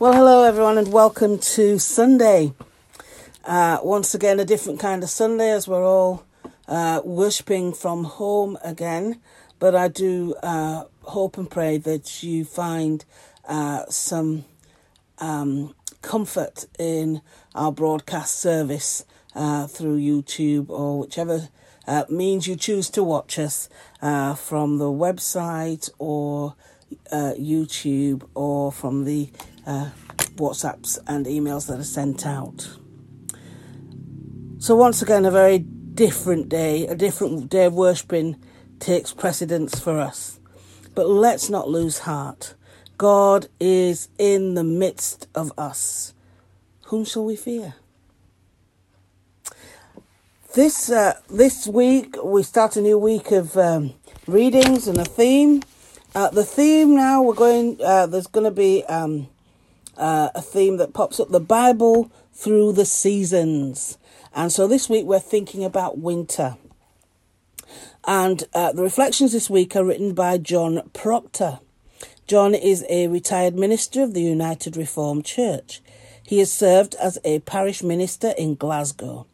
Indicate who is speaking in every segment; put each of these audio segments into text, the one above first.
Speaker 1: Well, hello everyone, and welcome to Sunday. Uh, once again, a different kind of Sunday as we're all uh, worshipping from home again. But I do uh, hope and pray that you find uh, some um, comfort in our broadcast service uh, through YouTube or whichever uh, means you choose to watch us from the website or YouTube or from the uh, WhatsApps and emails that are sent out. So, once again, a very different day, a different day of worshipping takes precedence for us. But let's not lose heart. God is in the midst of us. Whom shall we fear? This uh, this week we start a new week of um, readings and a theme. Uh, the theme now we're going. Uh, there's going to be um, uh, a theme that pops up the Bible through the seasons. And so this week we're thinking about winter. And uh, the reflections this week are written by John Proctor. John is a retired minister of the United Reformed Church. He has served as a parish minister in Glasgow,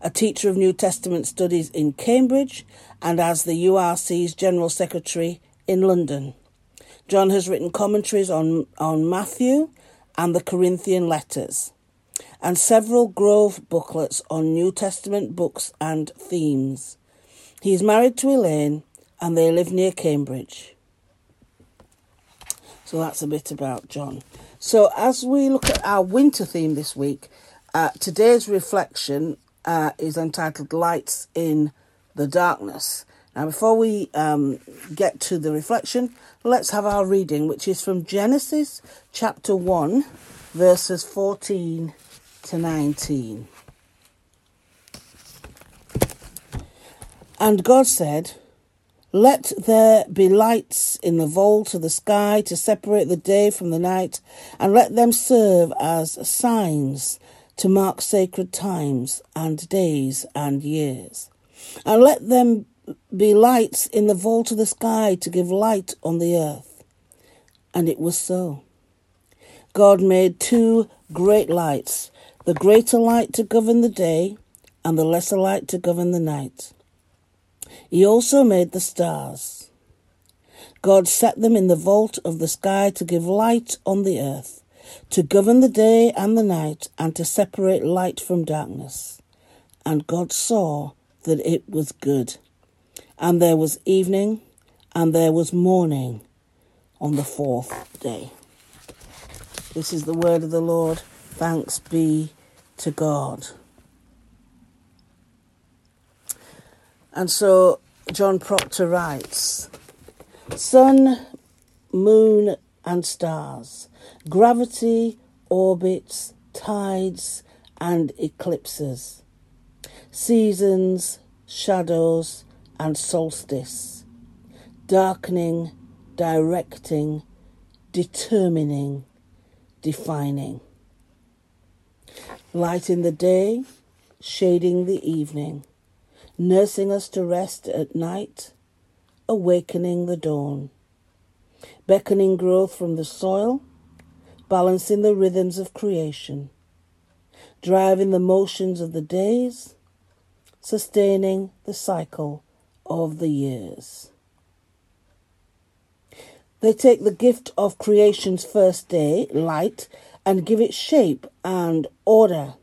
Speaker 1: a teacher of New Testament studies in Cambridge, and as the URC's General Secretary in London. John has written commentaries on, on Matthew and the Corinthian letters, and several Grove booklets on New Testament books and themes. He is married to Elaine and they live near Cambridge. So that's a bit about John. So, as we look at our winter theme this week, uh, today's reflection uh, is entitled Lights in the Darkness. Now, before we um, get to the reflection, let's have our reading, which is from Genesis chapter 1, verses 14 to 19. And God said, Let there be lights in the vault of the sky to separate the day from the night, and let them serve as signs to mark sacred times and days and years. And let them be lights in the vault of the sky to give light on the earth. And it was so. God made two great lights the greater light to govern the day, and the lesser light to govern the night. He also made the stars. God set them in the vault of the sky to give light on the earth, to govern the day and the night, and to separate light from darkness. And God saw that it was good. And there was evening, and there was morning on the fourth day. This is the word of the Lord. Thanks be to God. And so John Proctor writes Sun, moon, and stars, gravity, orbits, tides, and eclipses, seasons, shadows, and solstice, darkening, directing, determining, defining. Light in the day, shading the evening, nursing us to rest at night, awakening the dawn, beckoning growth from the soil, balancing the rhythms of creation, driving the motions of the days, sustaining the cycle of the years. They take the gift of creation's first day, light, and give it shape and order.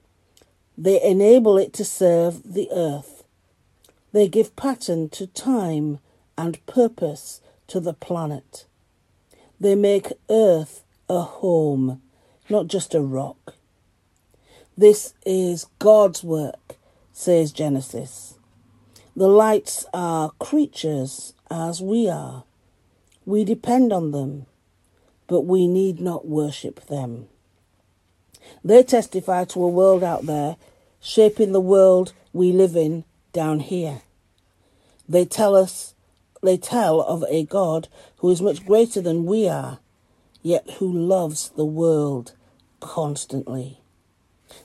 Speaker 1: They enable it to serve the earth. They give pattern to time and purpose to the planet. They make earth a home, not just a rock. This is God's work, says Genesis. The lights are creatures as we are. We depend on them, but we need not worship them. They testify to a world out there, shaping the world we live in down here. They tell us, they tell of a God who is much greater than we are, yet who loves the world constantly.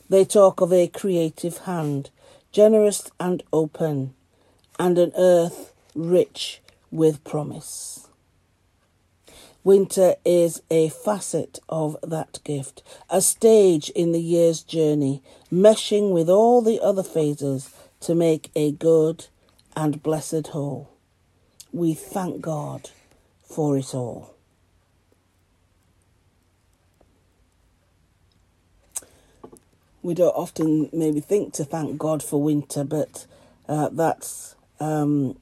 Speaker 1: They talk of a creative hand, generous and open, and an earth rich with promise. Winter is a facet of that gift, a stage in the year's journey, meshing with all the other phases to make a good and blessed whole. We thank God for it all. We don't often maybe think to thank God for winter, but uh, that's um,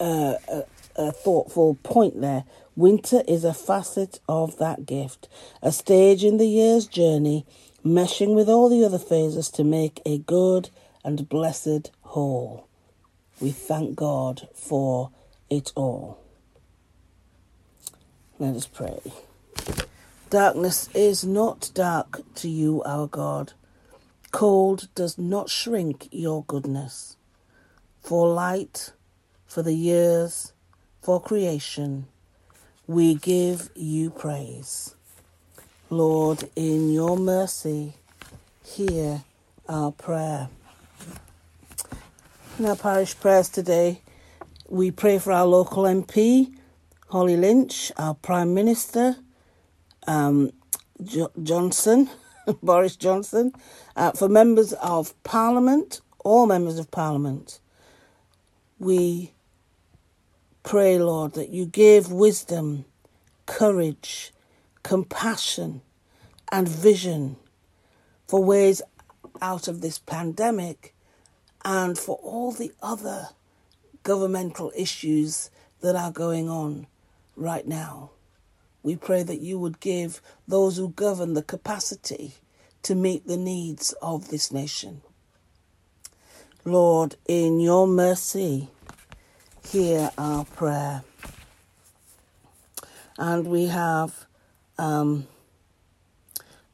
Speaker 1: a, a, a thoughtful point there. Winter is a facet of that gift, a stage in the year's journey, meshing with all the other phases to make a good and blessed whole. We thank God for it all. Let us pray. Darkness is not dark to you, our God. Cold does not shrink your goodness. For light, for the years, for creation, we give you praise. Lord, in your mercy, hear our prayer. In our parish prayers today, we pray for our local MP, Holly Lynch, our Prime Minister, um, jo- Johnson, Boris Johnson, uh, for members of Parliament, all members of Parliament. We pray, Lord, that you give wisdom, courage, compassion, and vision for ways out of this pandemic and for all the other governmental issues that are going on right now. We pray that you would give those who govern the capacity to meet the needs of this nation. Lord, in your mercy, hear our prayer. And we have um,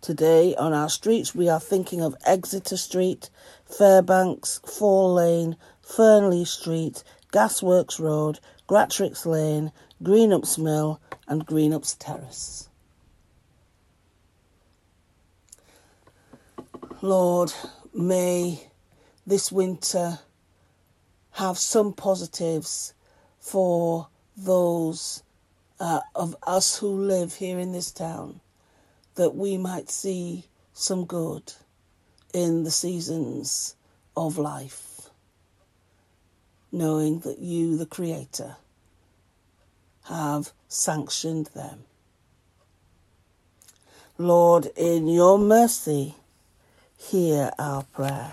Speaker 1: today on our streets, we are thinking of Exeter Street, Fairbanks, Fall Lane, Fernley Street, Gasworks Road, Gratrix Lane, Greenups Mill, and Greenups Terrace. Lord, may this winter have some positives for those uh, of us who live here in this town, that we might see some good in the seasons of life, knowing that you, the Creator, have sanctioned them. Lord, in your mercy, hear our prayer.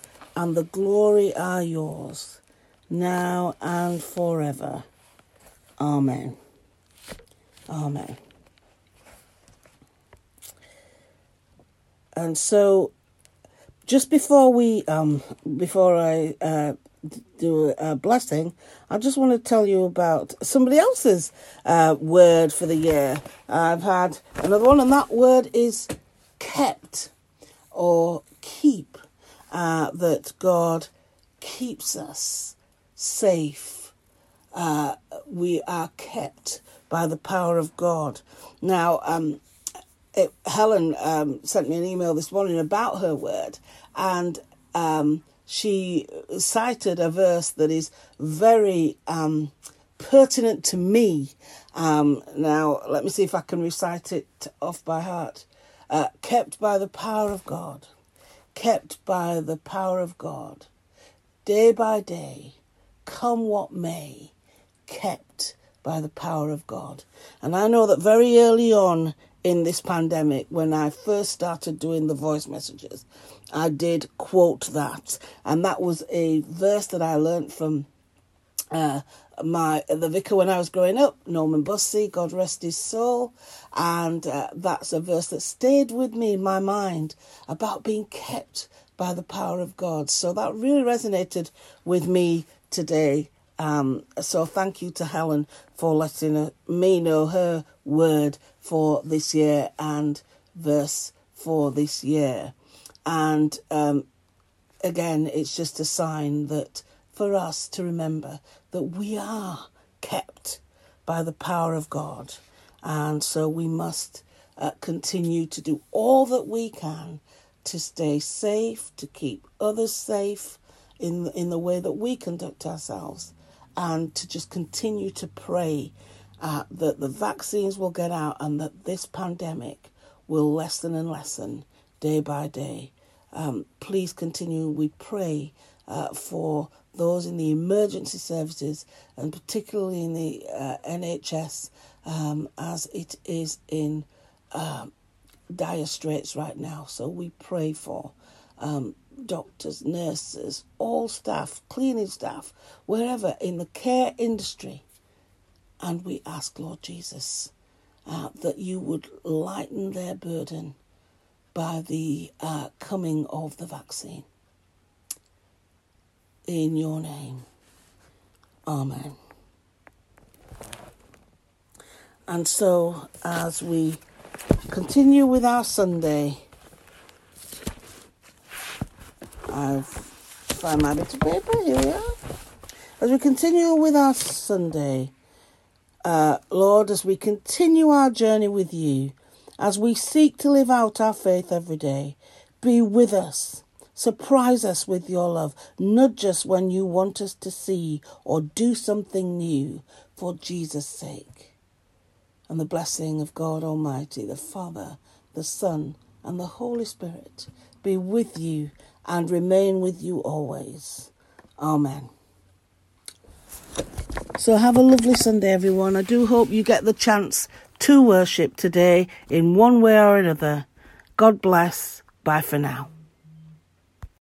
Speaker 1: and the glory are yours, now and forever. Amen. Amen. And so, just before we, um, before I uh, do a blessing, I just want to tell you about somebody else's uh, word for the year. I've had another one, and that word is kept or keep. Uh, that God keeps us safe. Uh, we are kept by the power of God. Now, um, it, Helen um, sent me an email this morning about her word, and um, she cited a verse that is very um, pertinent to me. Um, now, let me see if I can recite it off by heart. Uh, kept by the power of God, kept by the power of God, day by day, come what may, kept by the power of God. And I know that very early on in this pandemic, when I first started doing the voice messages, I did quote that, and that was a verse that I learnt from uh, my the vicar when I was growing up, Norman Bussey, God rest his soul, and uh, that's a verse that stayed with me in my mind about being kept by the power of God. So that really resonated with me today Um, so thank you to Helen for letting me know her word for this year and verse for this year. And um, again, it's just a sign that for us to remember that we are kept by the power of God. And so we must uh, continue to do all that we can to stay safe, to keep others safe in, in the way that we conduct ourselves, and to just continue to pray uh, that the vaccines will get out and that this pandemic will lessen and lessen day by day. Um, please continue. We pray uh, for those in the emergency services and particularly in the uh, NHS um, as it is in um, dire straits right now. So we pray for um, doctors, nurses, all staff, cleaning staff, wherever in the care industry. And we ask, Lord Jesus, uh, that you would lighten their burden by the uh, coming of the vaccine. In your name. Amen. And so, as we continue with our Sunday, I've found my bit of paper. Here we are. As we continue with our Sunday, uh, Lord, as we continue our journey with you, as we seek to live out our faith every day, be with us. Surprise us with your love. Nudge us when you want us to see or do something new for Jesus' sake. And the blessing of God Almighty, the Father, the Son, and the Holy Spirit be with you and remain with you always. Amen. So have a lovely Sunday, everyone. I do hope you get the chance to worship today in one way or another. God bless. Bye for now.